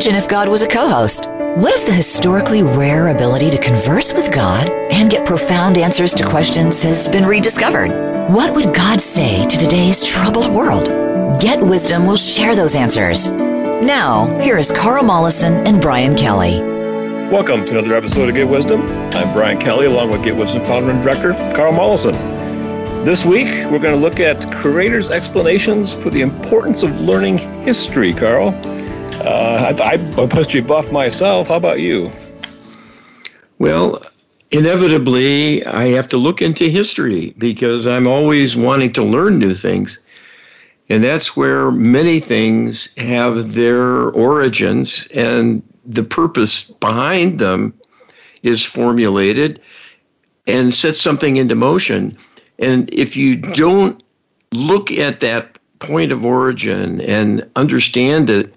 Imagine if God was a co host. What if the historically rare ability to converse with God and get profound answers to questions has been rediscovered? What would God say to today's troubled world? Get Wisdom will share those answers. Now, here is Carl Mollison and Brian Kelly. Welcome to another episode of Get Wisdom. I'm Brian Kelly, along with Get Wisdom founder and director, Carl Mollison. This week, we're going to look at creators' explanations for the importance of learning history, Carl. Uh, I, I'm a history buff myself. How about you? Well, inevitably, I have to look into history because I'm always wanting to learn new things. And that's where many things have their origins and the purpose behind them is formulated and sets something into motion. And if you don't look at that point of origin and understand it,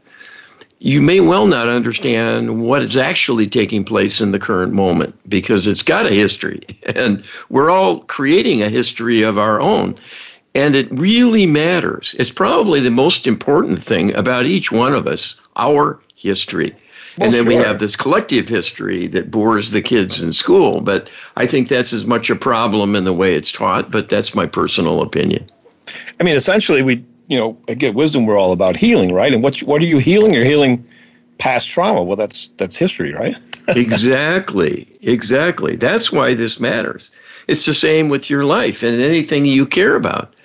you may well not understand what is actually taking place in the current moment because it's got a history. And we're all creating a history of our own. And it really matters. It's probably the most important thing about each one of us, our history. Well, and then sure. we have this collective history that bores the kids in school. But I think that's as much a problem in the way it's taught, but that's my personal opinion. I mean, essentially, we, you know, get wisdom, we're all about healing, right? And what, what are you healing? You're healing past trauma. Well, that's, that's history, right? exactly. Exactly. That's why this matters. It's the same with your life and anything you care about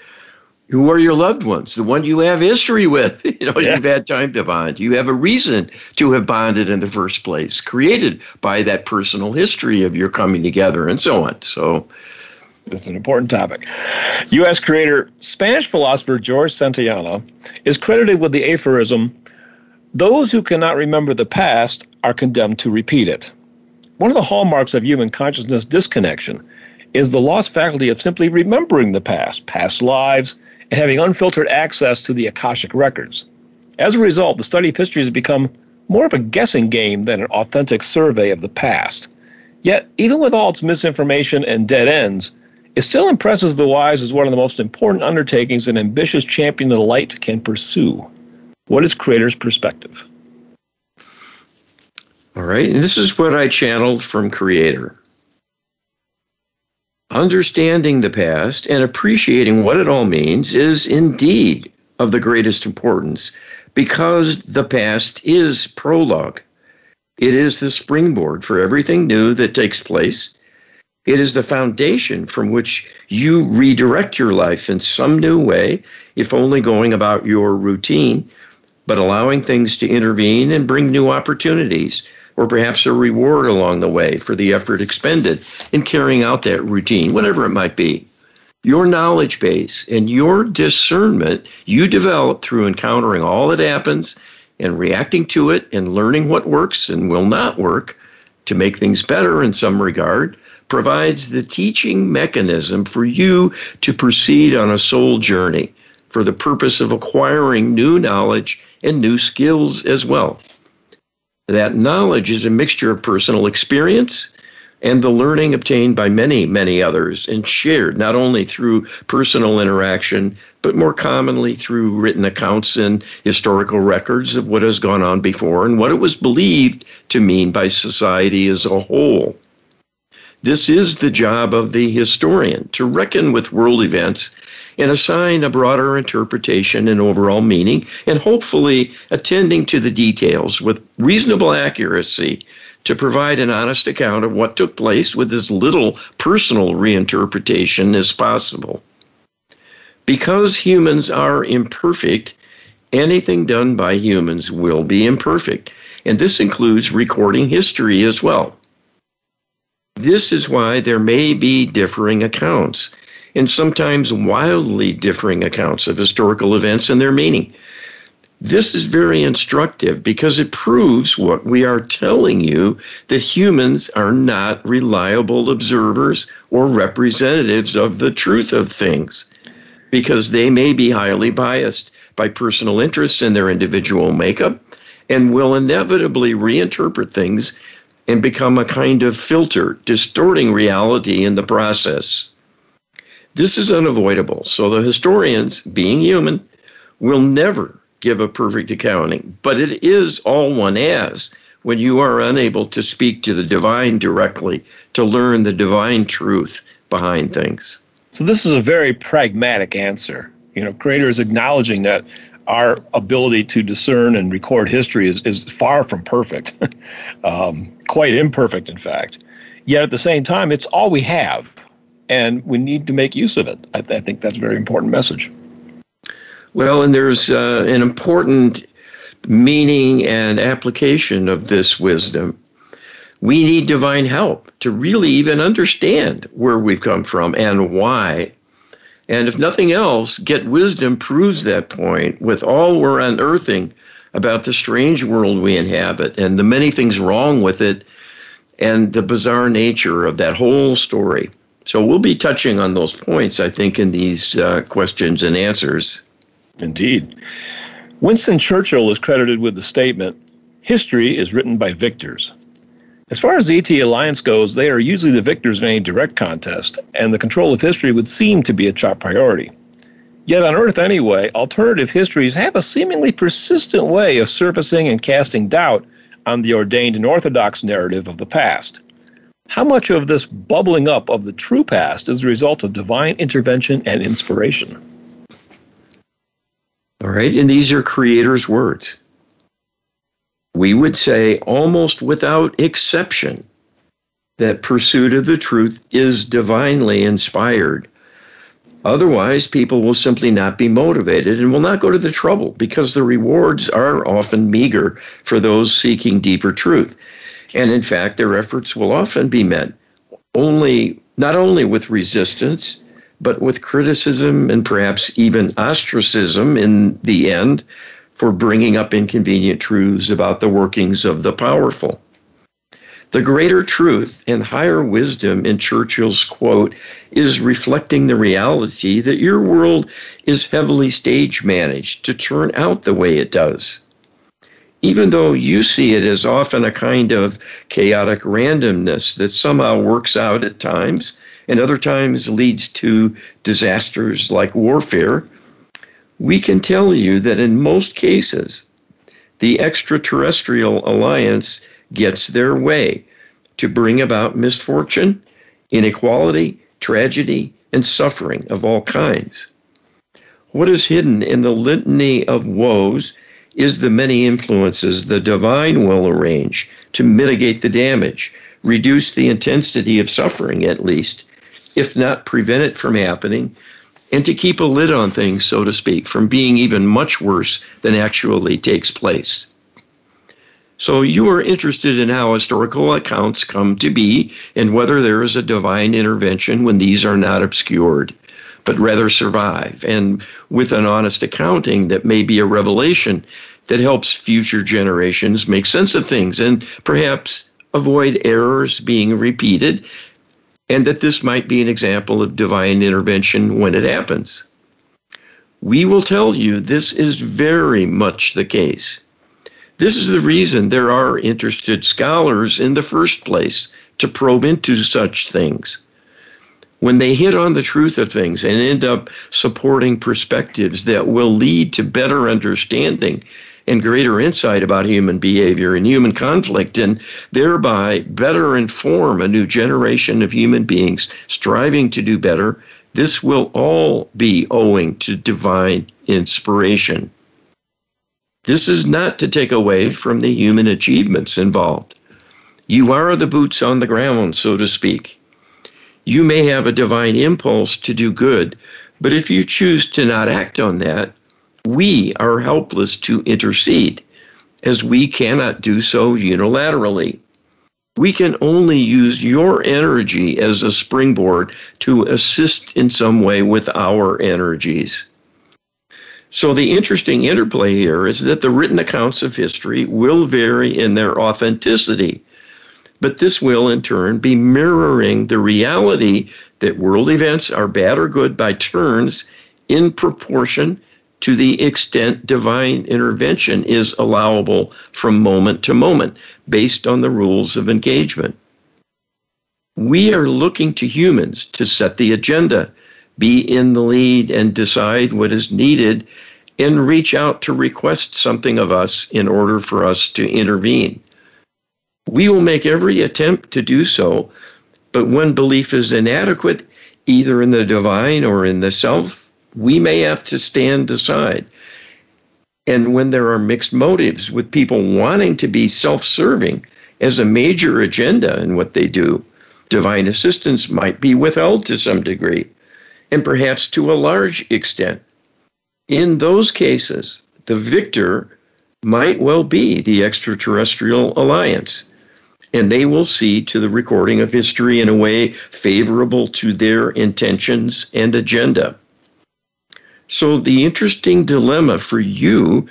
who are your loved ones, the one you have history with, you know, yeah. you've had time to bond. You have a reason to have bonded in the first place, created by that personal history of your coming together and so on. So this is an important topic. U.S. creator, Spanish philosopher George Santayana is credited with the aphorism, those who cannot remember the past are condemned to repeat it. One of the hallmarks of human consciousness disconnection is the lost faculty of simply remembering the past, past lives, and having unfiltered access to the Akashic records. As a result, the study of history has become more of a guessing game than an authentic survey of the past. Yet, even with all its misinformation and dead ends, it still impresses the wise as one of the most important undertakings an ambitious champion of the light can pursue. What is Creator's perspective? All right, and this is what I channeled from Creator. Understanding the past and appreciating what it all means is indeed of the greatest importance because the past is prologue. It is the springboard for everything new that takes place. It is the foundation from which you redirect your life in some new way, if only going about your routine, but allowing things to intervene and bring new opportunities or perhaps a reward along the way for the effort expended in carrying out that routine, whatever it might be. Your knowledge base and your discernment you develop through encountering all that happens and reacting to it and learning what works and will not work to make things better in some regard provides the teaching mechanism for you to proceed on a soul journey for the purpose of acquiring new knowledge and new skills as well. That knowledge is a mixture of personal experience and the learning obtained by many, many others and shared not only through personal interaction, but more commonly through written accounts and historical records of what has gone on before and what it was believed to mean by society as a whole. This is the job of the historian to reckon with world events and assign a broader interpretation and overall meaning, and hopefully attending to the details with reasonable accuracy to provide an honest account of what took place with as little personal reinterpretation as possible. Because humans are imperfect, anything done by humans will be imperfect, and this includes recording history as well. This is why there may be differing accounts and sometimes wildly differing accounts of historical events and their meaning. This is very instructive because it proves what we are telling you that humans are not reliable observers or representatives of the truth of things because they may be highly biased by personal interests in their individual makeup and will inevitably reinterpret things and become a kind of filter, distorting reality in the process. This is unavoidable. So the historians, being human, will never give a perfect accounting, but it is all one has when you are unable to speak to the divine directly to learn the divine truth behind things. So this is a very pragmatic answer. You know, Creator is acknowledging that our ability to discern and record history is, is far from perfect, um, quite imperfect, in fact. Yet at the same time, it's all we have, and we need to make use of it. I, th- I think that's a very important message. Well, and there's uh, an important meaning and application of this wisdom. We need divine help to really even understand where we've come from and why. And if nothing else, Get Wisdom proves that point with all we're unearthing about the strange world we inhabit and the many things wrong with it and the bizarre nature of that whole story. So we'll be touching on those points, I think, in these uh, questions and answers. Indeed. Winston Churchill is credited with the statement History is written by victors. As far as the ET Alliance goes, they are usually the victors in any direct contest, and the control of history would seem to be a top priority. Yet on Earth, anyway, alternative histories have a seemingly persistent way of surfacing and casting doubt on the ordained and orthodox narrative of the past. How much of this bubbling up of the true past is the result of divine intervention and inspiration? All right, and these are Creator's words. We would say, almost without exception, that pursuit of the truth is divinely inspired. Otherwise, people will simply not be motivated and will not go to the trouble because the rewards are often meager for those seeking deeper truth. And in fact, their efforts will often be met only not only with resistance, but with criticism and perhaps even ostracism in the end for bringing up inconvenient truths about the workings of the powerful. The greater truth and higher wisdom in Churchill's quote is reflecting the reality that your world is heavily stage managed to turn out the way it does. Even though you see it as often a kind of chaotic randomness that somehow works out at times and other times leads to disasters like warfare, we can tell you that in most cases, the extraterrestrial alliance gets their way to bring about misfortune, inequality, tragedy, and suffering of all kinds. What is hidden in the litany of woes is the many influences the divine will arrange to mitigate the damage, reduce the intensity of suffering at least, if not prevent it from happening, and to keep a lid on things, so to speak, from being even much worse than actually takes place. So you are interested in how historical accounts come to be and whether there is a divine intervention when these are not obscured, but rather survive, and with an honest accounting that may be a revelation that helps future generations make sense of things and perhaps avoid errors being repeated and that this might be an example of divine intervention when it happens. We will tell you this is very much the case. This is the reason there are interested scholars in the first place to probe into such things. When they hit on the truth of things and end up supporting perspectives that will lead to better understanding and greater insight about human behavior and human conflict, and thereby better inform a new generation of human beings striving to do better. This will all be owing to divine inspiration. This is not to take away from the human achievements involved. You are the boots on the ground, so to speak. You may have a divine impulse to do good, but if you choose to not act on that, we are helpless to intercede, as we cannot do so unilaterally. We can only use your energy as a springboard to assist in some way with our energies. So, the interesting interplay here is that the written accounts of history will vary in their authenticity, but this will in turn be mirroring the reality that world events are bad or good by turns in proportion to the extent divine intervention is allowable from moment to moment based on the rules of engagement. We are looking to humans to set the agenda, be in the lead, and decide what is needed and reach out to request something of us in order for us to intervene. We will make every attempt to do so, but when belief is inadequate, either in the divine or in the self, we may have to stand aside. And when there are mixed motives with people wanting to be self serving as a major agenda in what they do, divine assistance might be withheld to some degree, and perhaps to a large extent. In those cases, the victor might well be the extraterrestrial alliance, and they will see to the recording of history in a way favorable to their intentions and agenda. So, the interesting dilemma for you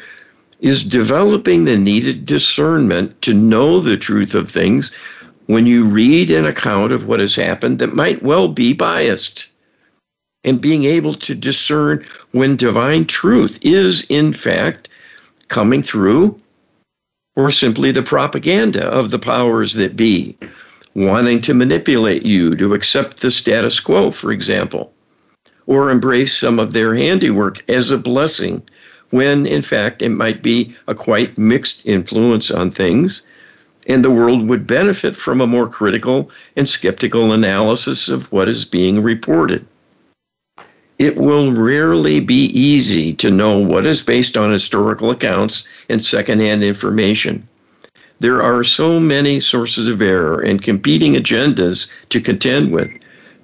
is developing the needed discernment to know the truth of things when you read an account of what has happened that might well be biased. And being able to discern when divine truth is, in fact, coming through or simply the propaganda of the powers that be, wanting to manipulate you to accept the status quo, for example, or embrace some of their handiwork as a blessing, when in fact it might be a quite mixed influence on things and the world would benefit from a more critical and skeptical analysis of what is being reported. It will rarely be easy to know what is based on historical accounts and secondhand information. There are so many sources of error and competing agendas to contend with,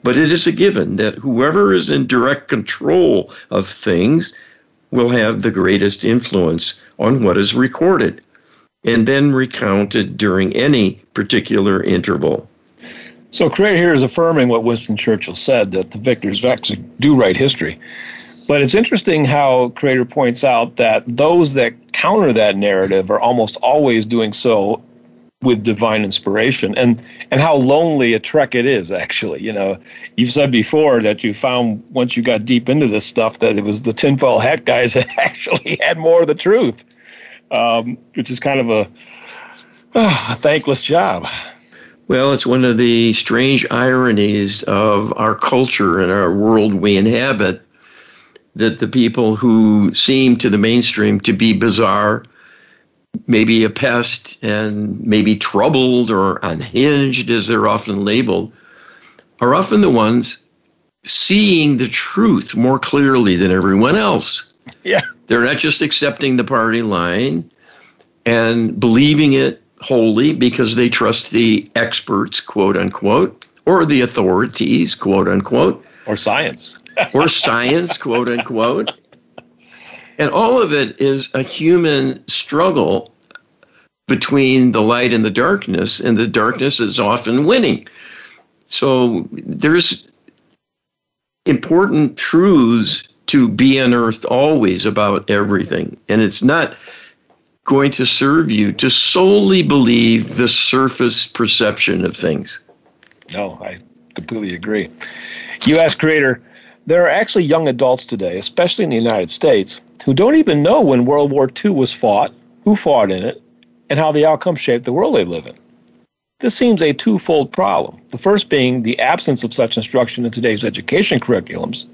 but it is a given that whoever is in direct control of things will have the greatest influence on what is recorded and then recounted during any particular interval. So, Creator here is affirming what Winston Churchill said that the victors actually do write history. But it's interesting how Creator points out that those that counter that narrative are almost always doing so with divine inspiration and and how lonely a trek it is actually you know you've said before that you found once you got deep into this stuff that it was the tinfoil hat guys that actually had more of the truth um, which is kind of a, uh, a thankless job. Well, it's one of the strange ironies of our culture and our world we inhabit that the people who seem to the mainstream to be bizarre, maybe a pest, and maybe troubled or unhinged, as they're often labeled, are often the ones seeing the truth more clearly than everyone else. Yeah. They're not just accepting the party line and believing it wholly because they trust the experts, quote unquote, or the authorities, quote unquote, or science, or science, quote unquote. And all of it is a human struggle between the light and the darkness, and the darkness is often winning. So there's important truths to be unearthed always about everything. And it's not going to serve you to solely believe the surface perception of things. No, I completely agree. You ask creator, there are actually young adults today, especially in the United States, who don't even know when World War II was fought, who fought in it, and how the outcome shaped the world they live in. This seems a twofold problem. The first being the absence of such instruction in today's education curriculums,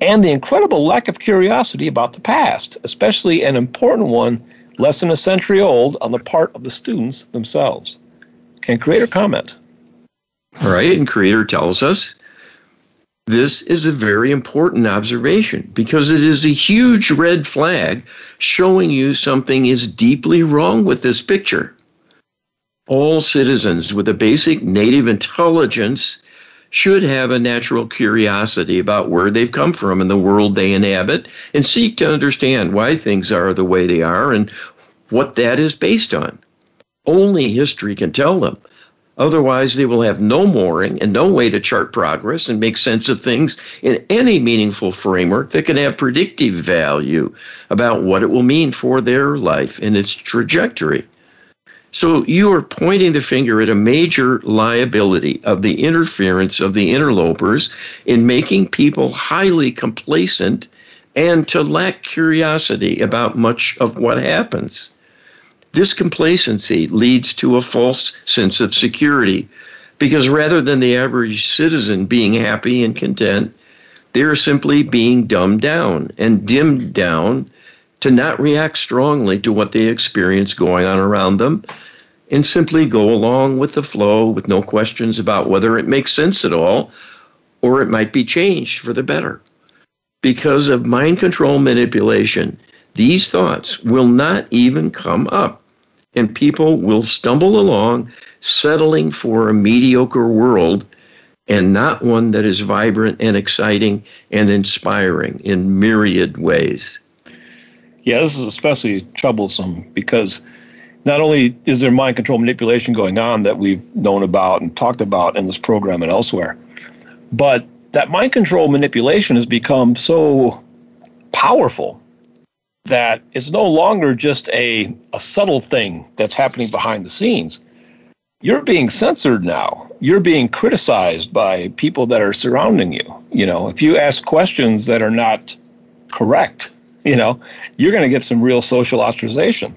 and the incredible lack of curiosity about the past, especially an important one less than a century old on the part of the students themselves. Can Creator comment? All right, and Creator tells us this is a very important observation because it is a huge red flag showing you something is deeply wrong with this picture. All citizens with a basic native intelligence should have a natural curiosity about where they've come from and the world they inhabit and seek to understand why things are the way they are and what that is based on. Only history can tell them. Otherwise, they will have no mooring and no way to chart progress and make sense of things in any meaningful framework that can have predictive value about what it will mean for their life and its trajectory. So you are pointing the finger at a major liability of the interference of the interlopers in making people highly complacent and to lack curiosity about much of what happens. This complacency leads to a false sense of security because rather than the average citizen being happy and content, they're simply being dumbed down and dimmed down to not react strongly to what they experience going on around them and simply go along with the flow with no questions about whether it makes sense at all or it might be changed for the better. Because of mind control manipulation, these thoughts will not even come up, and people will stumble along, settling for a mediocre world and not one that is vibrant and exciting and inspiring in myriad ways. Yeah, this is especially troublesome because not only is there mind control manipulation going on that we've known about and talked about in this program and elsewhere, but that mind control manipulation has become so powerful that it's no longer just a, a subtle thing that's happening behind the scenes. You're being censored now. You're being criticized by people that are surrounding you. You know, if you ask questions that are not correct, you know, you're going to get some real social ostracization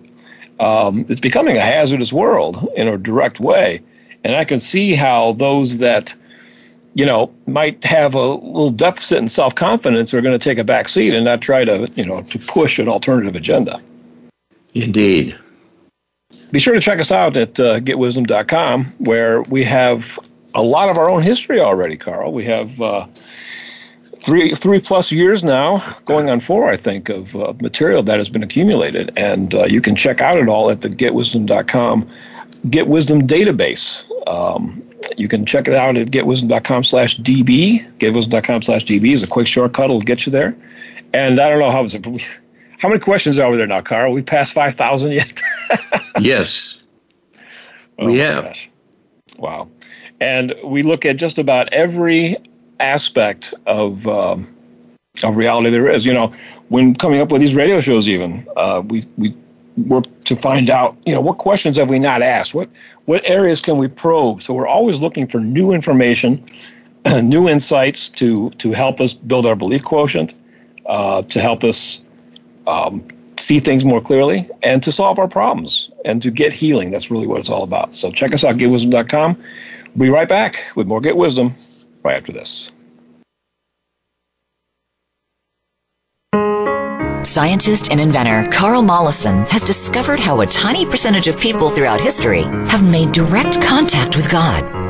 um, it's becoming a hazardous world in a direct way. And I can see how those that, you know, might have a little deficit in self confidence are going to take a back seat and not try to, you know, to push an alternative agenda. Indeed. Be sure to check us out at uh, getwisdom.com, where we have a lot of our own history already, Carl. We have uh, three three plus years now, going on four, I think, of uh, material that has been accumulated, and uh, you can check out it all at the GetWisdom.com Get Wisdom database. Um, you can check it out at getwisdom.com slash db. Getwisdom.com slash db is a quick shortcut. It'll get you there. And I don't know how how many questions are there now, Carl? We passed five thousand yet? yes, oh we have. Gosh. Wow. And we look at just about every aspect of um, of reality there is. You know, when coming up with these radio shows, even uh, we we work to find out, you know, what questions have we not asked? What what areas can we probe? So we're always looking for new information, new insights to to help us build our belief quotient, uh, to help us. Um, see things more clearly and to solve our problems and to get healing. That's really what it's all about. So check us out, getwisdom.com. We'll be right back with more Get Wisdom right after this. Scientist and inventor Carl Mollison has discovered how a tiny percentage of people throughout history have made direct contact with God.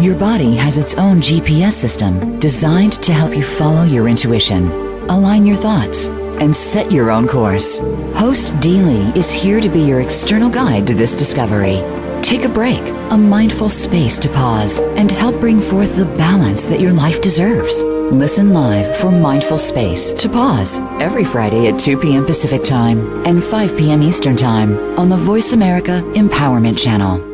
your body has its own GPS system designed to help you follow your intuition, align your thoughts, and set your own course. Host Dee Lee is here to be your external guide to this discovery. Take a break, a mindful space to pause, and help bring forth the balance that your life deserves. Listen live for Mindful Space to Pause every Friday at 2 p.m. Pacific Time and 5 p.m. Eastern Time on the Voice America Empowerment Channel.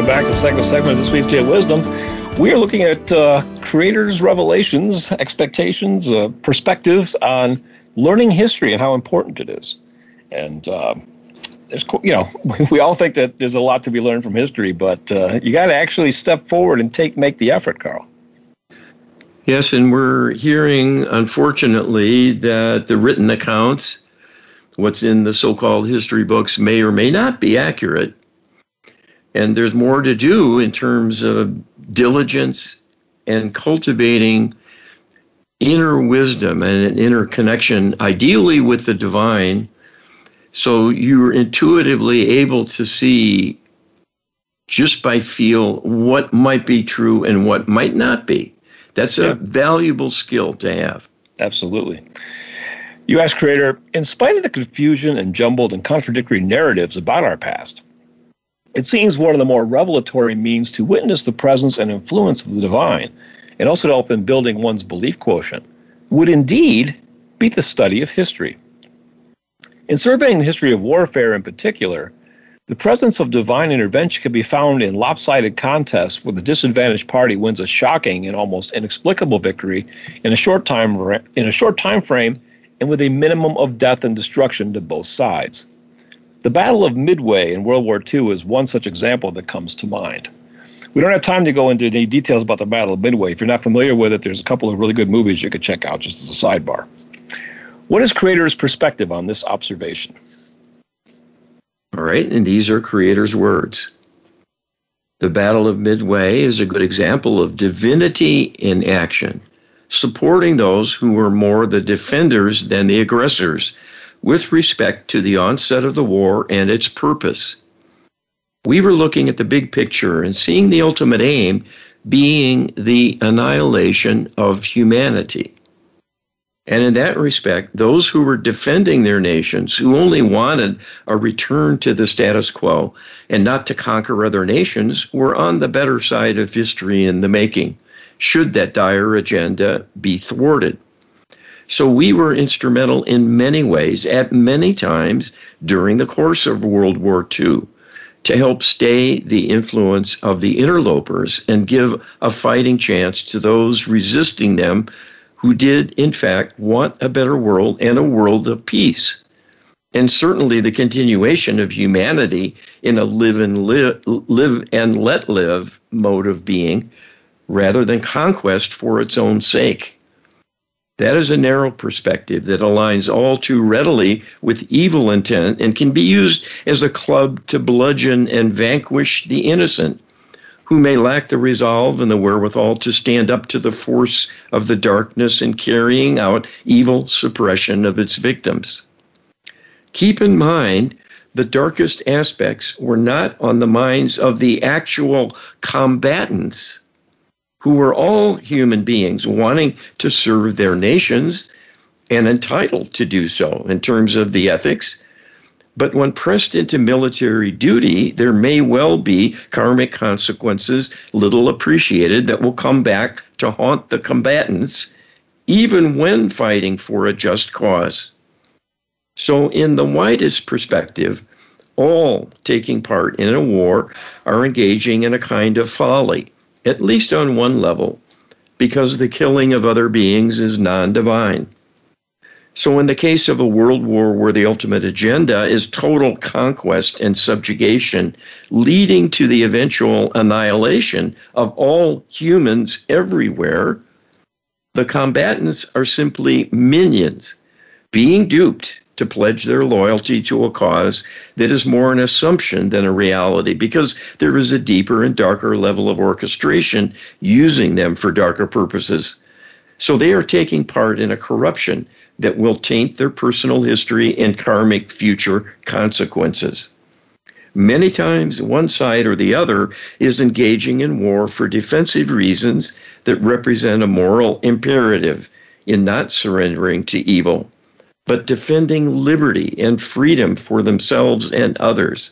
Welcome back to the second segment of this week's Get Wisdom. We are looking at uh, creators' revelations, expectations, uh, perspectives on learning history and how important it is. And uh, there's, you know, we all think that there's a lot to be learned from history, but uh, you got to actually step forward and take make the effort, Carl. Yes, and we're hearing, unfortunately, that the written accounts, what's in the so-called history books, may or may not be accurate And there's more to do in terms of diligence and cultivating inner wisdom and an inner connection, ideally with the divine, so you're intuitively able to see just by feel what might be true and what might not be. That's a yeah. valuable skill to have. Absolutely. You ask Creator, in spite of the confusion and jumbled and contradictory narratives about our past, it seems one of the more revelatory means to witness the presence and influence of the divine, and also to help in building one's belief quotient, would indeed be the study of history. In surveying the history of warfare in particular, the presence of divine intervention can be found in lopsided contests where the disadvantaged party wins a shocking and almost inexplicable victory in a short time in a short time frame and with a minimum of death and destruction to both sides. The Battle of Midway in World War II is one such example that comes to mind. We don't have time to go into any details about the Battle of Midway. If you're not familiar with it, there's a couple of really good movies you could check out just as a sidebar. What is Creator's perspective on this observation? All right, and these are Creator's words. The Battle of Midway is a good example of divinity in action, supporting those who were more the defenders than the aggressors with respect to the onset of the war and its purpose. We were looking at the big picture and seeing the ultimate aim being the annihilation of humanity. And in that respect, those who were defending their nations, who only wanted a return to the status quo and not to conquer other nations, were on the better side of history in the making, should that dire agenda be thwarted. So we were instrumental in many ways at many times during the course of World War II to help stay the influence of the interlopers and give a fighting chance to those resisting them who did, in fact, want a better world and a world of peace. And certainly the continuation of humanity in a live and live, live and let live mode of being rather than conquest for its own sake. That is a narrow perspective that aligns all too readily with evil intent and can be used as a club to bludgeon and vanquish the innocent who may lack the resolve and the wherewithal to stand up to the force of the darkness in carrying out evil suppression of its victims. Keep in mind, the darkest aspects were not on the minds of the actual combatants, who were all human beings wanting to serve their nations and entitled to do so in terms of the ethics but when pressed into military duty, there may well be karmic consequences little appreciated that will come back to haunt the combatants, even when fighting for a just cause. So, in the widest perspective, all taking part in a war are engaging in a kind of folly, at least on one level, because the killing of other beings is non divine. So, in the case of a world war where the ultimate agenda is total conquest and subjugation, leading to the eventual annihilation of all humans everywhere, the combatants are simply minions being duped to pledge their loyalty to a cause that is more an assumption than a reality because there is a deeper and darker level of orchestration using them for darker purposes. So they are taking part in a corruption that will taint their personal history and karmic future consequences. Many times, one side or the other is engaging in war for defensive reasons that represent a moral imperative in not surrendering to evil, but defending liberty and freedom for themselves and others.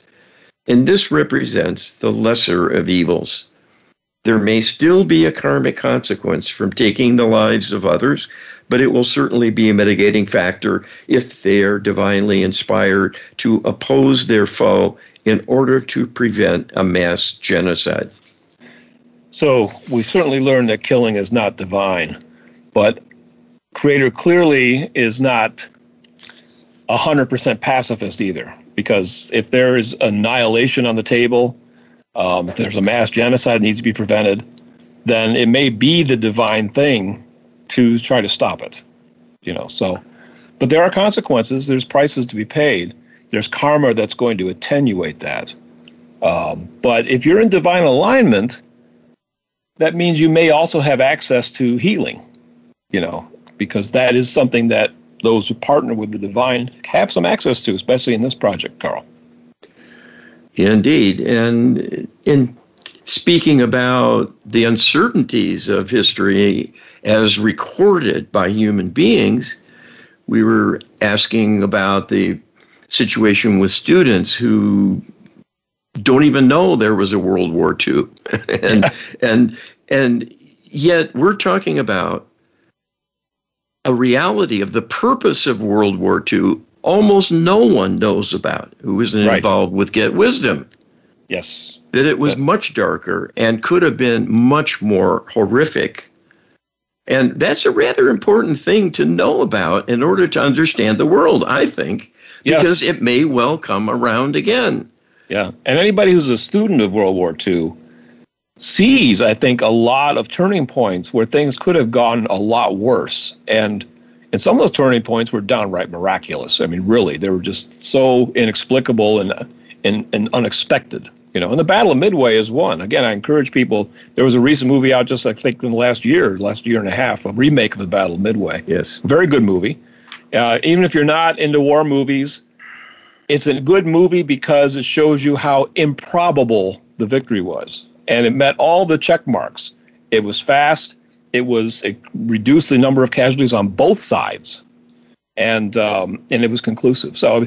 And this represents the lesser of evils. There may still be a karmic consequence from taking the lives of others, but it will certainly be a mitigating factor if they are divinely inspired to oppose their foe in order to prevent a mass genocide. So we certainly learned that killing is not divine, but Creator clearly is not 100% pacifist either, because if there is annihilation on the table, um, if there's a mass genocide that needs to be prevented, then it may be the divine thing to try to stop it. You know, so but there are consequences, there's prices to be paid. There's karma that's going to attenuate that. Um, but if you're in divine alignment, that means you may also have access to healing, you know, because that is something that those who partner with the divine have some access to, especially in this project, Carl. Yeah, indeed. And in speaking about the uncertainties of history as recorded by human beings, we were asking about the situation with students who don't even know there was a World War II. and, yeah. and, and yet we're talking about a reality of the purpose of World War II almost no one knows about who isn't right. involved with Get Wisdom. Yes. That it was much darker and could have been much more horrific. And that's a rather important thing to know about in order to understand the world, I think, because yes. it may well come around again. Yeah. And anybody who's a student of World War II sees, I think, a lot of turning points where things could have gone a lot worse. And and some of those turning points were downright miraculous. I mean, really, they were just so inexplicable and and, and unexpected. You know, and the Battle of Midway is one. Again, I encourage people. There was a recent movie out just I think in the last year, last year and a half, a remake of the Battle of Midway. Yes, very good movie. Uh, even if you're not into war movies, it's a good movie because it shows you how improbable the victory was and it met all the check marks. It was fast. It was it reduced the number of casualties on both sides, and um, and it was conclusive. So,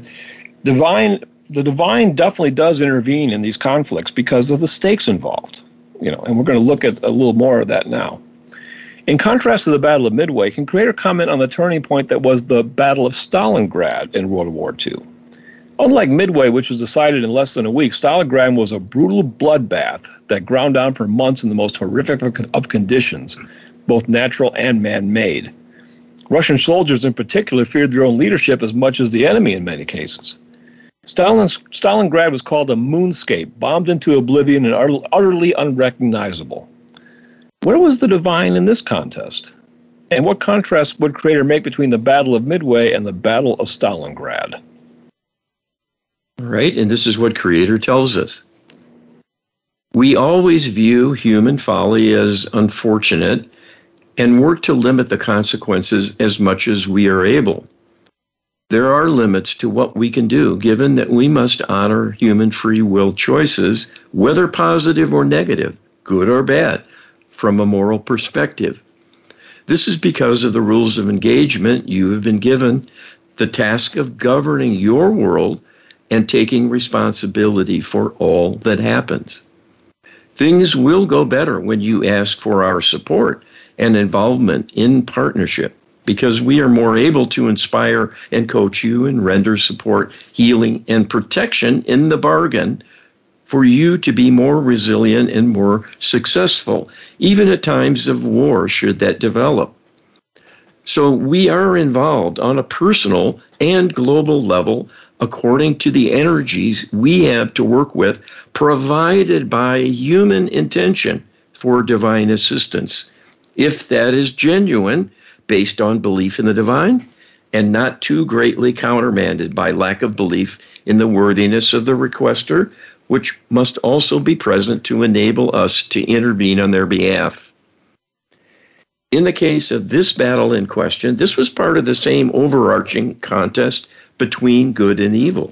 divine the divine definitely does intervene in these conflicts because of the stakes involved. You know, and we're going to look at a little more of that now. In contrast to the Battle of Midway, can Creator comment on the turning point that was the Battle of Stalingrad in World War II? Unlike Midway, which was decided in less than a week, Stalingrad was a brutal bloodbath that ground on for months in the most horrific of conditions, both natural and man made. Russian soldiers, in particular, feared their own leadership as much as the enemy in many cases. Stalingrad was called a moonscape, bombed into oblivion and utterly unrecognizable. Where was the divine in this contest? And what contrast would Creator make between the Battle of Midway and the Battle of Stalingrad? Right? And this is what Creator tells us. We always view human folly as unfortunate and work to limit the consequences as much as we are able. There are limits to what we can do, given that we must honor human free will choices, whether positive or negative, good or bad, from a moral perspective. This is because of the rules of engagement you have been given the task of governing your world and taking responsibility for all that happens. Things will go better when you ask for our support and involvement in partnership because we are more able to inspire and coach you and render support, healing, and protection in the bargain for you to be more resilient and more successful, even at times of war, should that develop. So we are involved on a personal and global level according to the energies we have to work with, provided by human intention for divine assistance. If that is genuine, based on belief in the divine, and not too greatly countermanded by lack of belief in the worthiness of the requester, which must also be present to enable us to intervene on their behalf. In the case of this battle in question, this was part of the same overarching contest between good and evil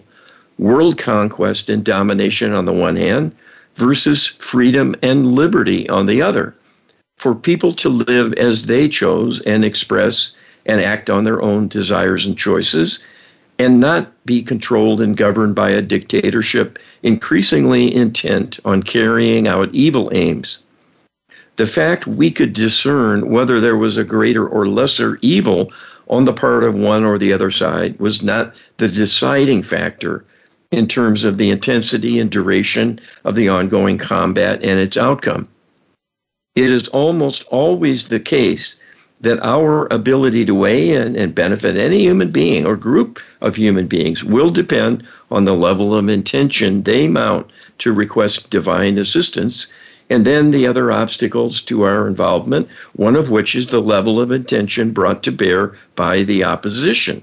world conquest and domination on the one hand versus freedom and liberty on the other. For people to live as they chose and express and act on their own desires and choices and not be controlled and governed by a dictatorship increasingly intent on carrying out evil aims. The fact we could discern whether there was a greater or lesser evil on the part of one or the other side was not the deciding factor in terms of the intensity and duration of the ongoing combat and its outcome. It is almost always the case that our ability to weigh in and benefit any human being or group of human beings will depend on the level of intention they mount to request divine assistance and then the other obstacles to our involvement, one of which is the level of intention brought to bear by the opposition.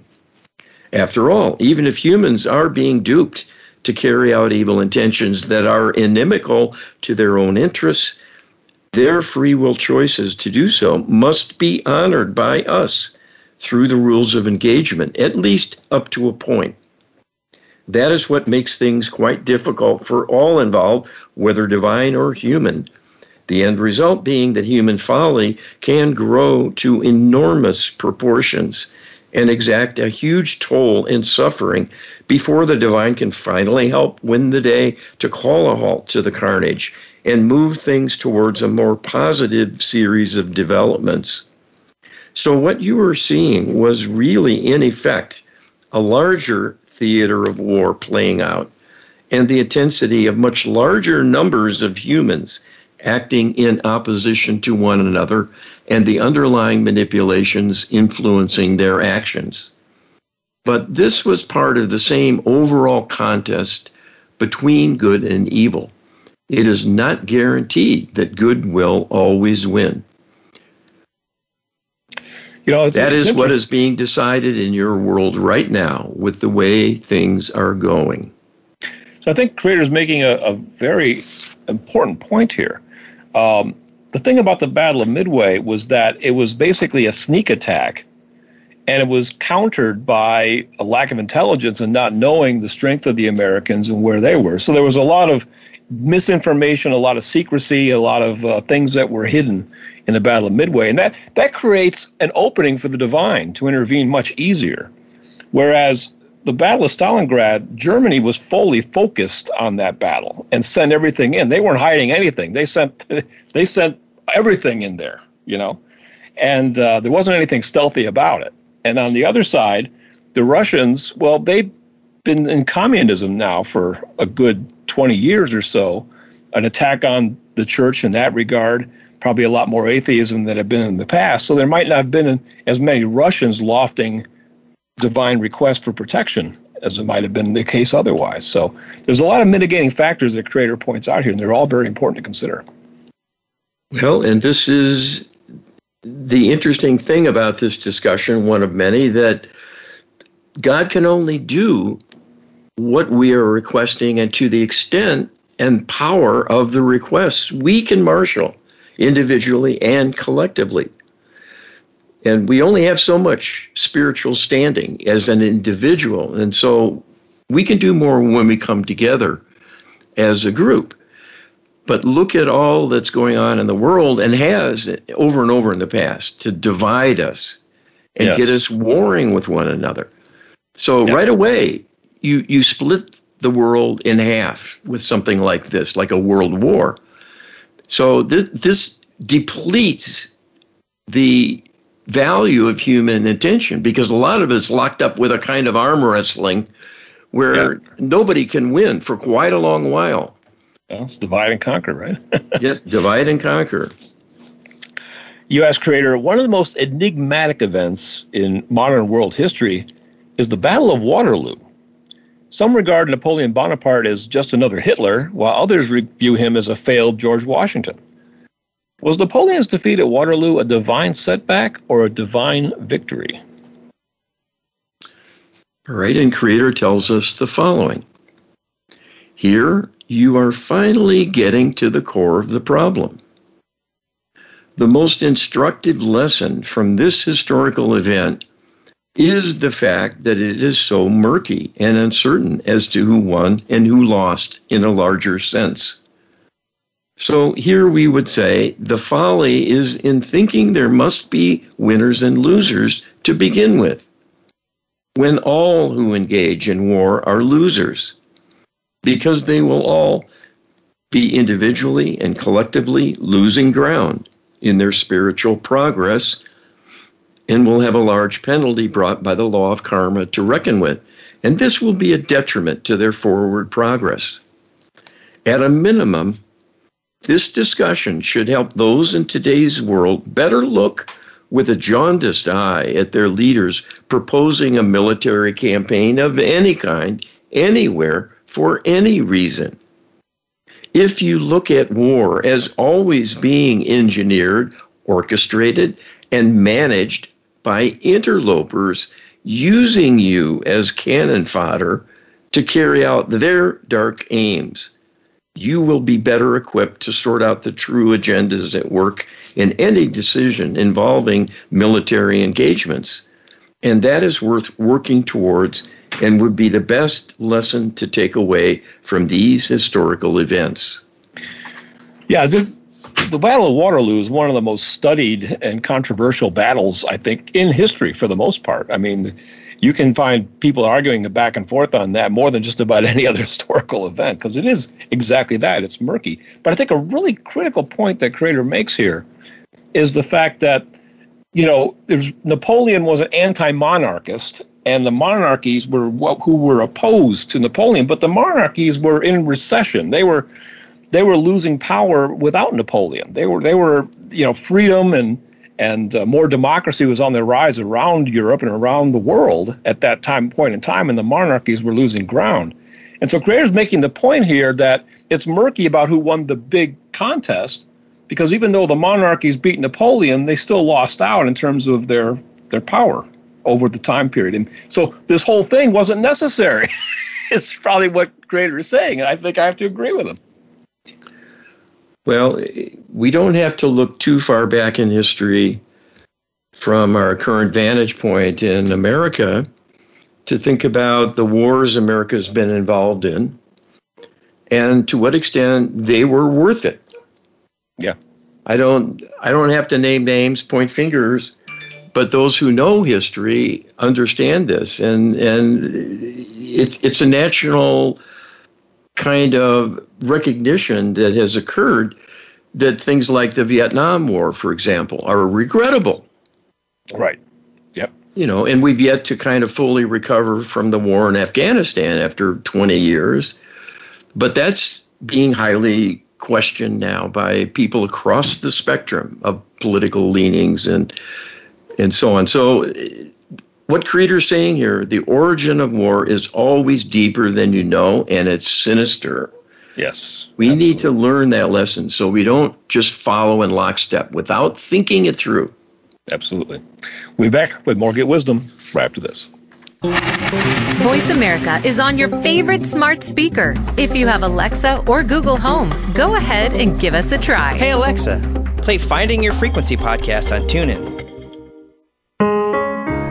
After all, even if humans are being duped to carry out evil intentions that are inimical to their own interests, their free will choices to do so must be honored by us through the rules of engagement, at least up to a point. That is what makes things quite difficult for all involved, whether divine or human. The end result being that human folly can grow to enormous proportions and exact a huge toll in suffering before the divine can finally help win the day to call a halt to the carnage and move things towards a more positive series of developments. So, what you were seeing was really, in effect, a larger theater of war playing out and the intensity of much larger numbers of humans acting in opposition to one another and the underlying manipulations influencing their actions. But this was part of the same overall contest between good and evil. It is not guaranteed that good will always win. You know, that is what is being decided in your world right now with the way things are going. So I think Creator's making a, a very important point here. Um, the thing about the Battle of Midway was that it was basically a sneak attack, and it was countered by a lack of intelligence and not knowing the strength of the Americans and where they were. So there was a lot of misinformation, a lot of secrecy, a lot of uh, things that were hidden in the Battle of Midway, and that that creates an opening for the divine to intervene much easier. Whereas the Battle of Stalingrad, Germany was fully focused on that battle and sent everything in. They weren't hiding anything. They sent they sent everything in there, you know, and uh, there wasn't anything stealthy about it. And on the other side, the Russians, well, they've been in communism now for a good 20 years or so. An attack on the church in that regard probably a lot more atheism than had been in the past. So there might not have been as many Russians lofting divine requests for protection as it might have been the case otherwise. So there's a lot of mitigating factors that Creator points out here, and they're all very important to consider. Well, and this is the interesting thing about this discussion, one of many, that God can only do what we are requesting and to the extent and power of the requests we can marshal individually and collectively. And we only have so much spiritual standing as an individual. And so we can do more when we come together as a group. But look at all that's going on in the world and has over and over in the past to divide us and yes. get us warring with one another. So right away, you, you split the world in half with something like this, like a world war. So this, this depletes the value of human attention because a lot of it's locked up with a kind of arm wrestling where yeah. nobody can win for quite a long while. Well, it's divide and conquer, right? yes, divide and conquer. U.S. creator, one of the most enigmatic events in modern world history is the Battle of Waterloo. Some regard Napoleon Bonaparte as just another Hitler, while others view him as a failed George Washington. Was Napoleon's defeat at Waterloo a divine setback or a divine victory? Right, and Creator tells us the following Here you are finally getting to the core of the problem. The most instructive lesson from this historical event is the fact that it is so murky and uncertain as to who won and who lost in a larger sense. So here we would say the folly is in thinking there must be winners and losers to begin with, when all who engage in war are losers, because they will all be individually and collectively losing ground in their spiritual progress and will have a large penalty brought by the law of karma to reckon with. And this will be a detriment to their forward progress. At a minimum, this discussion should help those in today's world better look with a jaundiced eye at their leaders proposing a military campaign of any kind, anywhere, for any reason. If you look at war as always being engineered, orchestrated, and managed by interlopers using you as cannon fodder to carry out their dark aims, you will be better equipped to sort out the true agendas at work in any decision involving military engagements. And that is worth working towards and would be the best lesson to take away from these historical events. Yeah, the Battle of Waterloo is one of the most studied and controversial battles, I think, in history for the most part. I mean, you can find people arguing back and forth on that more than just about any other historical event because it is exactly that. It's murky. But I think a really critical point that Creator makes here is the fact that, you know, Napoleon was an anti-monarchist, and the monarchies were who were opposed to Napoleon, but the monarchies were in recession. They were they were losing power without Napoleon. They were they were you know freedom and and uh, more democracy was on the rise around Europe and around the world at that time point in time, and the monarchies were losing ground. And so Creator's making the point here that it's murky about who won the big contest, because even though the monarchies beat Napoleon, they still lost out in terms of their their power over the time period. And so this whole thing wasn't necessary. it's probably what Creator is saying, and I think I have to agree with him. Well, we don't have to look too far back in history from our current vantage point in America to think about the wars America's been involved in and to what extent they were worth it. Yeah. I don't I don't have to name names, point fingers, but those who know history understand this and and it, it's a national kind of recognition that has occurred that things like the Vietnam War, for example, are regrettable. Right. Yep. You know, and we've yet to kind of fully recover from the war in Afghanistan after 20 years. But that's being highly questioned now by people across the spectrum of political leanings and and so on. So what creator's saying here, the origin of war is always deeper than you know, and it's sinister. Yes. We absolutely. need to learn that lesson so we don't just follow in lockstep without thinking it through. Absolutely. We'll be back with more Get Wisdom right after this. Voice America is on your favorite smart speaker. If you have Alexa or Google Home, go ahead and give us a try. Hey, Alexa, play Finding Your Frequency podcast on TuneIn.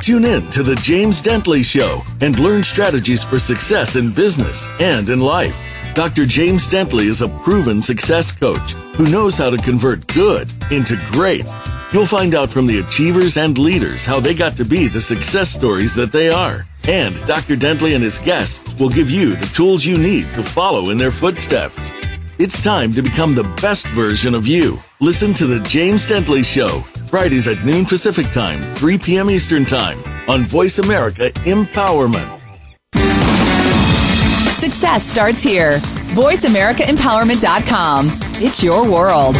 Tune in to The James Dentley Show and learn strategies for success in business and in life. Dr. James Dentley is a proven success coach who knows how to convert good into great. You'll find out from the achievers and leaders how they got to be the success stories that they are. And Dr. Dentley and his guests will give you the tools you need to follow in their footsteps. It's time to become the best version of you. Listen to The James Dentley Show, Fridays at noon Pacific Time, 3 p.m. Eastern Time on Voice America Empowerment. Success starts here. VoiceAmericaEmpowerment.com. It's your world.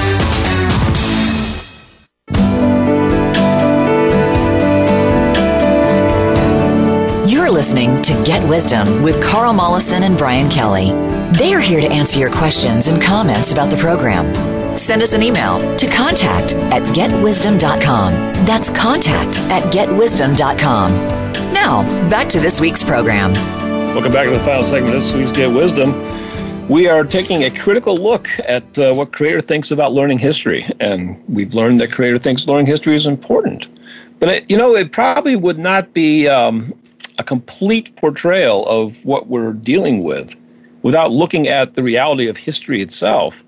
You're listening to Get Wisdom with Carl Mollison and Brian Kelly. They are here to answer your questions and comments about the program. Send us an email to contact at getwisdom.com. That's contact at getwisdom.com. Now, back to this week's program. Welcome back to the final segment of this week's Get Wisdom. We are taking a critical look at uh, what Creator thinks about learning history. And we've learned that Creator thinks learning history is important. But, it, you know, it probably would not be um, a complete portrayal of what we're dealing with without looking at the reality of history itself.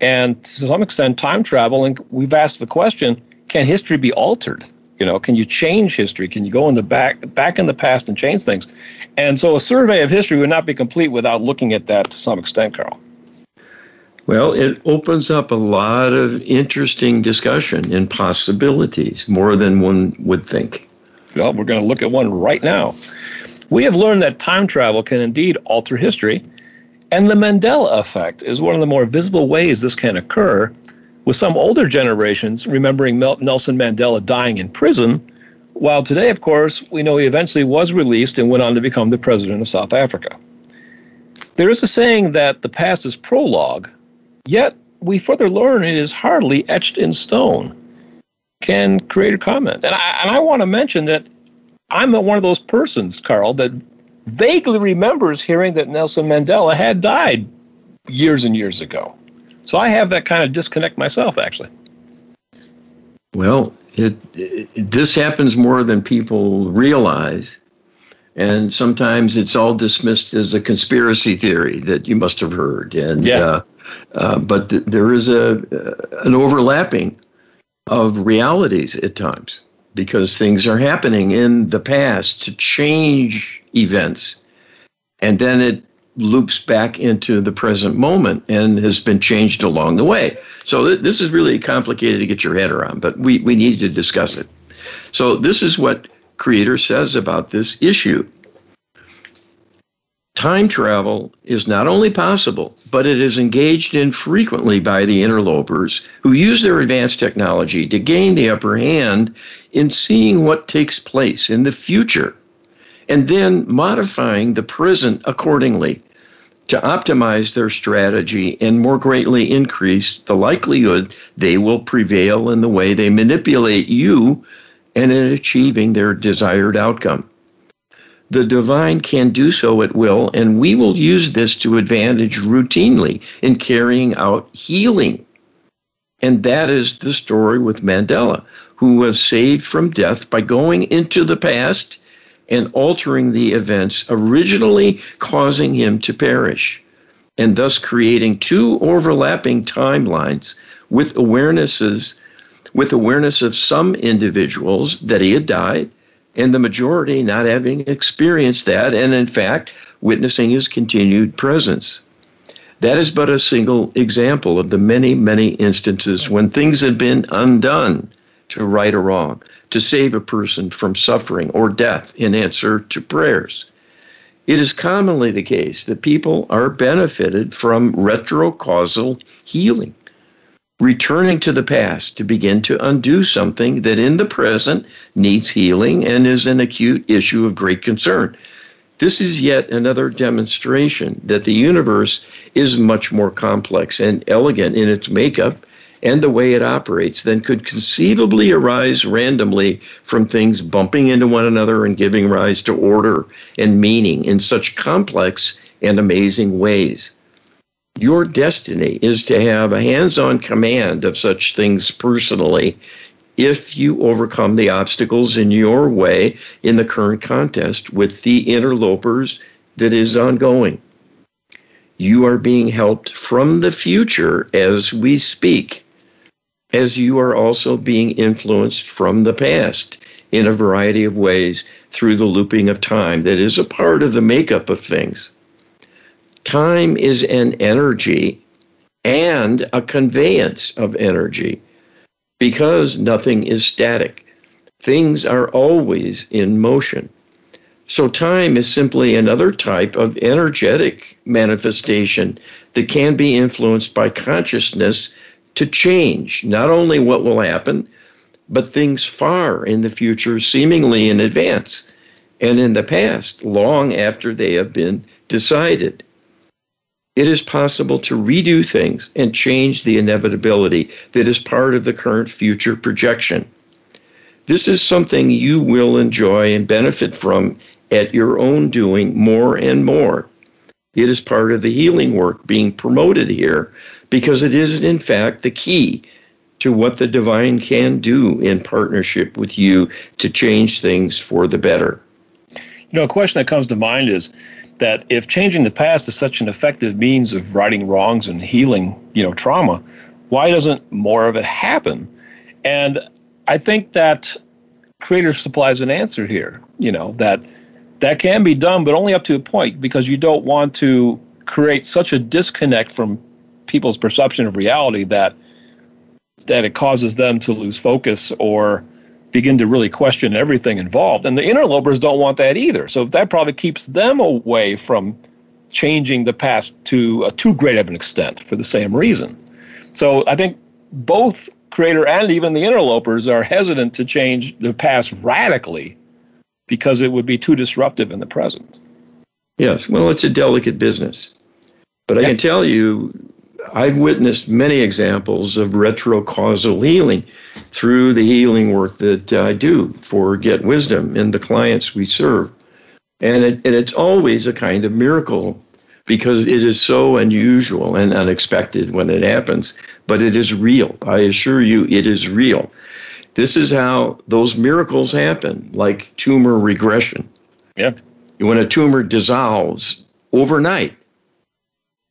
And to some extent, time travel, and we've asked the question can history be altered? You know, can you change history? Can you go in the back back in the past and change things? And so a survey of history would not be complete without looking at that to some extent, Carl. Well, it opens up a lot of interesting discussion and possibilities, more than one would think. Well, we're going to look at one right now. We have learned that time travel can indeed alter history, and the Mandela effect is one of the more visible ways this can occur, with some older generations remembering Nelson Mandela dying in prison, while today, of course, we know he eventually was released and went on to become the president of South Africa. There is a saying that the past is prologue, Yet we further learn it is hardly etched in stone. Can creator comment? And I, and I want to mention that I'm one of those persons, Carl, that vaguely remembers hearing that Nelson Mandela had died years and years ago. So I have that kind of disconnect myself, actually. Well, it, it, this happens more than people realize. And sometimes it's all dismissed as a conspiracy theory that you must have heard. And yeah. Uh, uh, but th- there is a uh, an overlapping of realities at times because things are happening in the past to change events, and then it loops back into the present moment and has been changed along the way. So th- this is really complicated to get your head around, but we, we need to discuss it. So this is what Creator says about this issue time travel is not only possible, but it is engaged in frequently by the interlopers who use their advanced technology to gain the upper hand in seeing what takes place in the future and then modifying the present accordingly to optimize their strategy and more greatly increase the likelihood they will prevail in the way they manipulate you and in achieving their desired outcome. The divine can do so at will, and we will use this to advantage routinely in carrying out healing. And that is the story with Mandela, who was saved from death by going into the past and altering the events originally causing him to perish, and thus creating two overlapping timelines with awarenesses with awareness of some individuals that he had died and the majority not having experienced that, and in fact, witnessing his continued presence. That is but a single example of the many, many instances when things have been undone to right a wrong, to save a person from suffering or death in answer to prayers. It is commonly the case that people are benefited from retrocausal healing returning to the past to begin to undo something that in the present needs healing and is an acute issue of great concern. This is yet another demonstration that the universe is much more complex and elegant in its makeup and the way it operates than could conceivably arise randomly from things bumping into one another and giving rise to order and meaning in such complex and amazing ways. Your destiny is to have a hands on command of such things personally if you overcome the obstacles in your way in the current contest with the interlopers that is ongoing. You are being helped from the future as we speak, as you are also being influenced from the past in a variety of ways through the looping of time that is a part of the makeup of things. Time is an energy and a conveyance of energy because nothing is static. Things are always in motion. So, time is simply another type of energetic manifestation that can be influenced by consciousness to change not only what will happen, but things far in the future, seemingly in advance, and in the past, long after they have been decided it is possible to redo things and change the inevitability that is part of the current future projection. This is something you will enjoy and benefit from at your own doing more and more. It is part of the healing work being promoted here because it is, in fact, the key to what the divine can do in partnership with you to change things for the better. You know, a question that comes to mind is that if changing the past is such an effective means of righting wrongs and healing, you know, trauma, why doesn't more of it happen? And I think that Creator supplies an answer here. You know that that can be done, but only up to a point because you don't want to create such a disconnect from people's perception of reality that that it causes them to lose focus or begin to really question everything involved. And the interlopers don't want that either. So that probably keeps them away from changing the past to a too great of an extent for the same reason. So I think both creator and even the interlopers are hesitant to change the past radically because it would be too disruptive in the present. Yes, well, it's a delicate business. But I can tell you, I've witnessed many examples of retrocausal healing through the healing work that I do for Get Wisdom and the clients we serve. And, it, and it's always a kind of miracle because it is so unusual and unexpected when it happens, but it is real. I assure you, it is real. This is how those miracles happen, like tumor regression. Yeah. When a tumor dissolves overnight,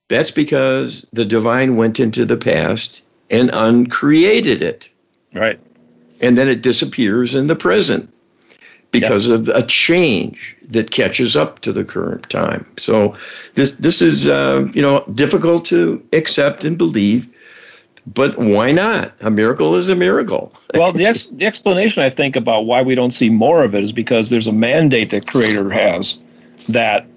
that's because the divine went into the past and uncreated it. Right. And then it disappears in the present because yes. of a change that catches up to the current time. So this this is uh, you know difficult to accept and believe, but why not? A miracle is a miracle. well, the ex- the explanation I think about why we don't see more of it is because there's a mandate that Creator has that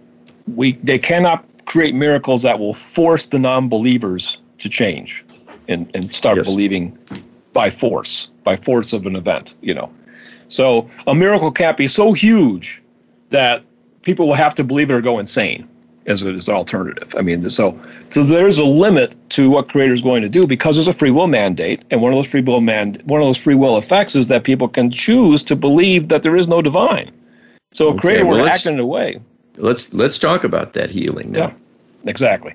we they cannot create miracles that will force the non-believers to change and and start yes. believing by force by force of an event. You know. So a miracle can't be so huge that people will have to believe it or go insane as an alternative. I mean, so so there's a limit to what creator is going to do because there's a free will mandate, and one of those free will man one of those free will effects is that people can choose to believe that there is no divine. So if okay, creator well, were acting in a way, let's let's talk about that healing now. Yeah, exactly.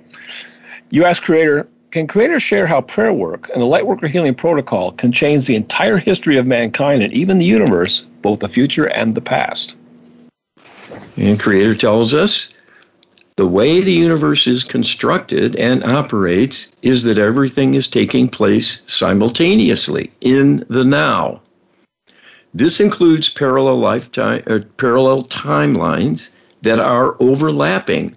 You ask creator, can creators share how prayer work and the Lightworker Healing Protocol can change the entire history of mankind and even the universe, both the future and the past? And Creator tells us the way the universe is constructed and operates is that everything is taking place simultaneously in the now. This includes parallel lifetime uh, parallel timelines that are overlapping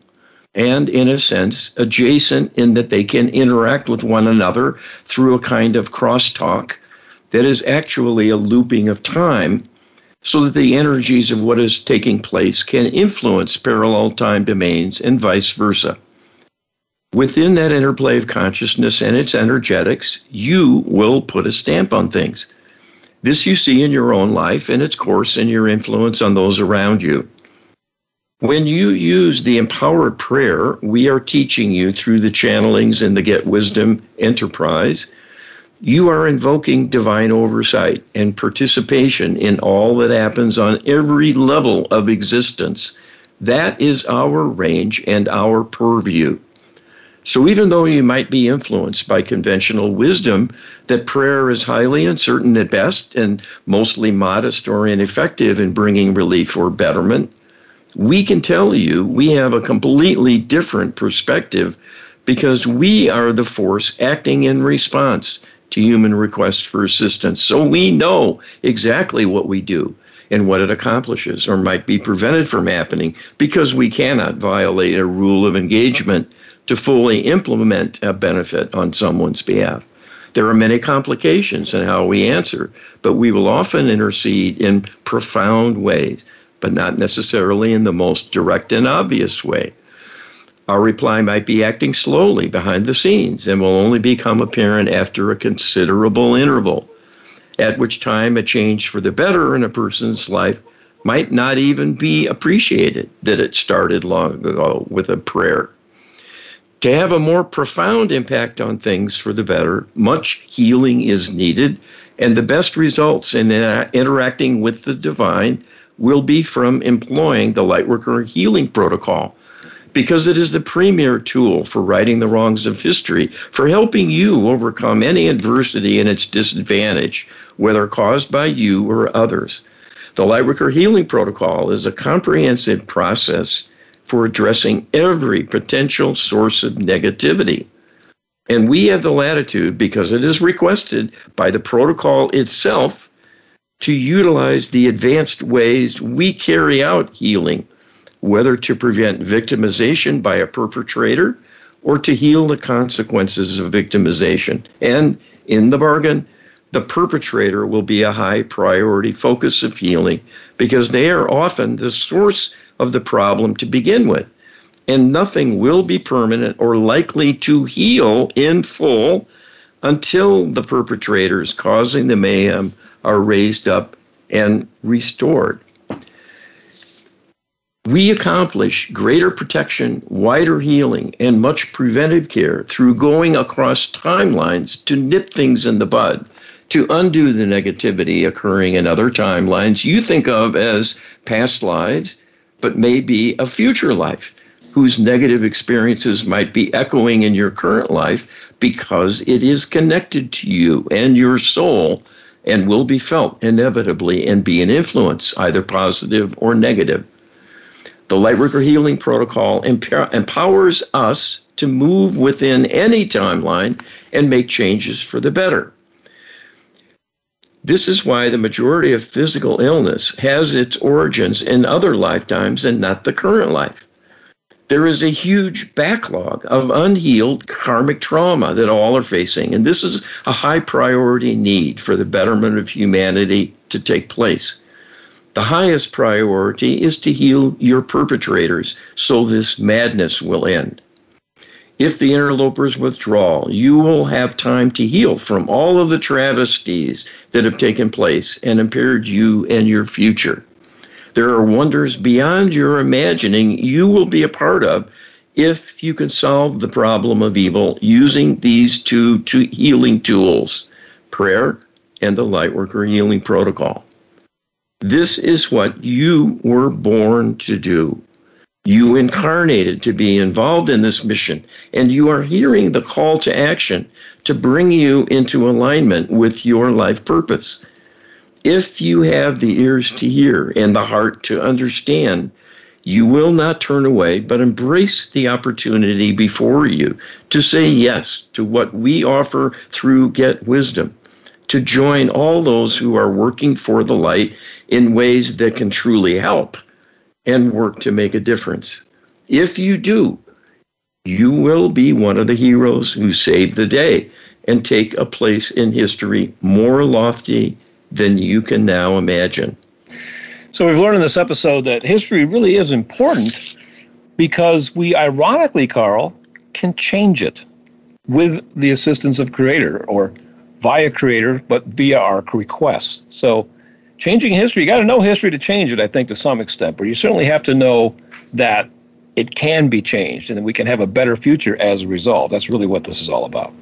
and, in a sense, adjacent in that they can interact with one another through a kind of crosstalk that is actually a looping of time so that the energies of what is taking place can influence parallel time domains and vice versa. Within that interplay of consciousness and its energetics, you will put a stamp on things. This you see in your own life and its course and your influence on those around you. When you use the empowered prayer, we are teaching you through the channelings in the Get Wisdom enterprise. You are invoking divine oversight and participation in all that happens on every level of existence. That is our range and our purview. So, even though you might be influenced by conventional wisdom that prayer is highly uncertain at best and mostly modest or ineffective in bringing relief or betterment, we can tell you we have a completely different perspective because we are the force acting in response to human requests for assistance. So we know exactly what we do and what it accomplishes or might be prevented from happening because we cannot violate a rule of engagement to fully implement a benefit on someone's behalf. There are many complications in how we answer, but we will often intercede in profound ways but not necessarily in the most direct and obvious way. Our reply might be acting slowly behind the scenes and will only become apparent after a considerable interval, at which time a change for the better in a person's life might not even be appreciated that it started long ago with a prayer. To have a more profound impact on things for the better, much healing is needed, and the best results in uh, interacting with the divine will be from employing the Lightworker Healing Protocol because it is the premier tool for righting the wrongs of history, for helping you overcome any adversity and its disadvantage, whether caused by you or others. The Lightworker Healing Protocol is a comprehensive process for addressing every potential source of negativity. And we have the latitude, because it is requested by the protocol itself, to utilize the advanced ways we carry out healing, whether to prevent victimization by a perpetrator or to heal the consequences of victimization. And in the bargain, the perpetrator will be a high priority focus of healing because they are often the source of the problem to begin with. And nothing will be permanent or likely to heal in full until the perpetrators causing the mayhem are raised up and restored. We accomplish greater protection, wider healing, and much preventive care through going across timelines to nip things in the bud, to undo the negativity occurring in other timelines you think of as past lives, but may be a future life whose negative experiences might be echoing in your current life because it is connected to you and your soul and will be felt inevitably and be an influence, either positive or negative. The Lightworker Healing Protocol empowers us to move within any timeline and make changes for the better. This is why the majority of physical illness has its origins in other lifetimes and not the current life. There is a huge backlog of unhealed karmic trauma that all are facing, and this is a high priority need for the betterment of humanity to take place. The highest priority is to heal your perpetrators so this madness will end. If the interlopers withdraw, you will have time to heal from all of the travesties that have taken place and impaired you and your future. There are wonders beyond your imagining you will be a part of if you can solve the problem of evil using these two, two healing tools prayer and the Lightworker Healing Protocol. This is what you were born to do. You incarnated to be involved in this mission, and you are hearing the call to action to bring you into alignment with your life purpose. If you have the ears to hear and the heart to understand, you will not turn away, but embrace the opportunity before you to say yes to what we offer through Get Wisdom to join all those who are working for the light in ways that can truly help and work to make a difference. If you do, you will be one of the heroes who save the day and take a place in history more lofty than you can now imagine. So, we've learned in this episode that history really is important because we, ironically, Carl, can change it with the assistance of Creator or via creator, but via our requests. So changing history, you got to know history to change it, I think, to some extent, but you certainly have to know that it can be changed and that we can have a better future as a result. That's really what this is all about.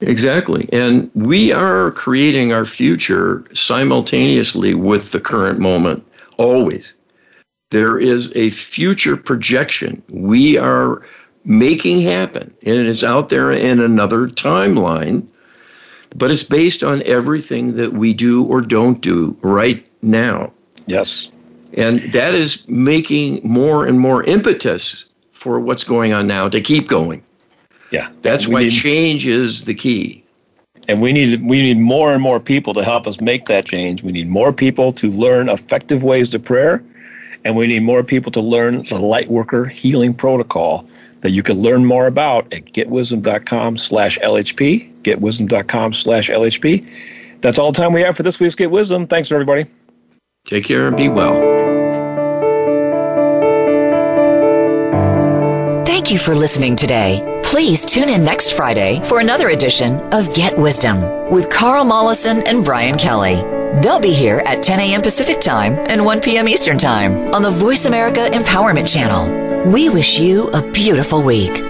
Exactly. And we are creating our future simultaneously with the current moment, always. There is a future projection we are making happen, and it is out there in another timeline but it's based on everything that we do or don't do right now. Yes. And that is making more and more impetus for what's going on now to keep going. Yeah. That's why need, change is the key. And we need we need more and more people to help us make that change. We need more people to learn effective ways to prayer, and we need more people to learn the Lightworker Healing Protocol that you can learn more about at getwisdom.com slash LHP, getwisdom.com slash LHP. That's all the time we have for this week's Get Wisdom. Thanks, everybody. Take care and be well. Thank you for listening today. Please tune in next Friday for another edition of Get Wisdom with Carl Mollison and Brian Kelly. They'll be here at 10 a.m. Pacific Time and 1 p.m. Eastern Time on the Voice America Empowerment Channel. We wish you a beautiful week.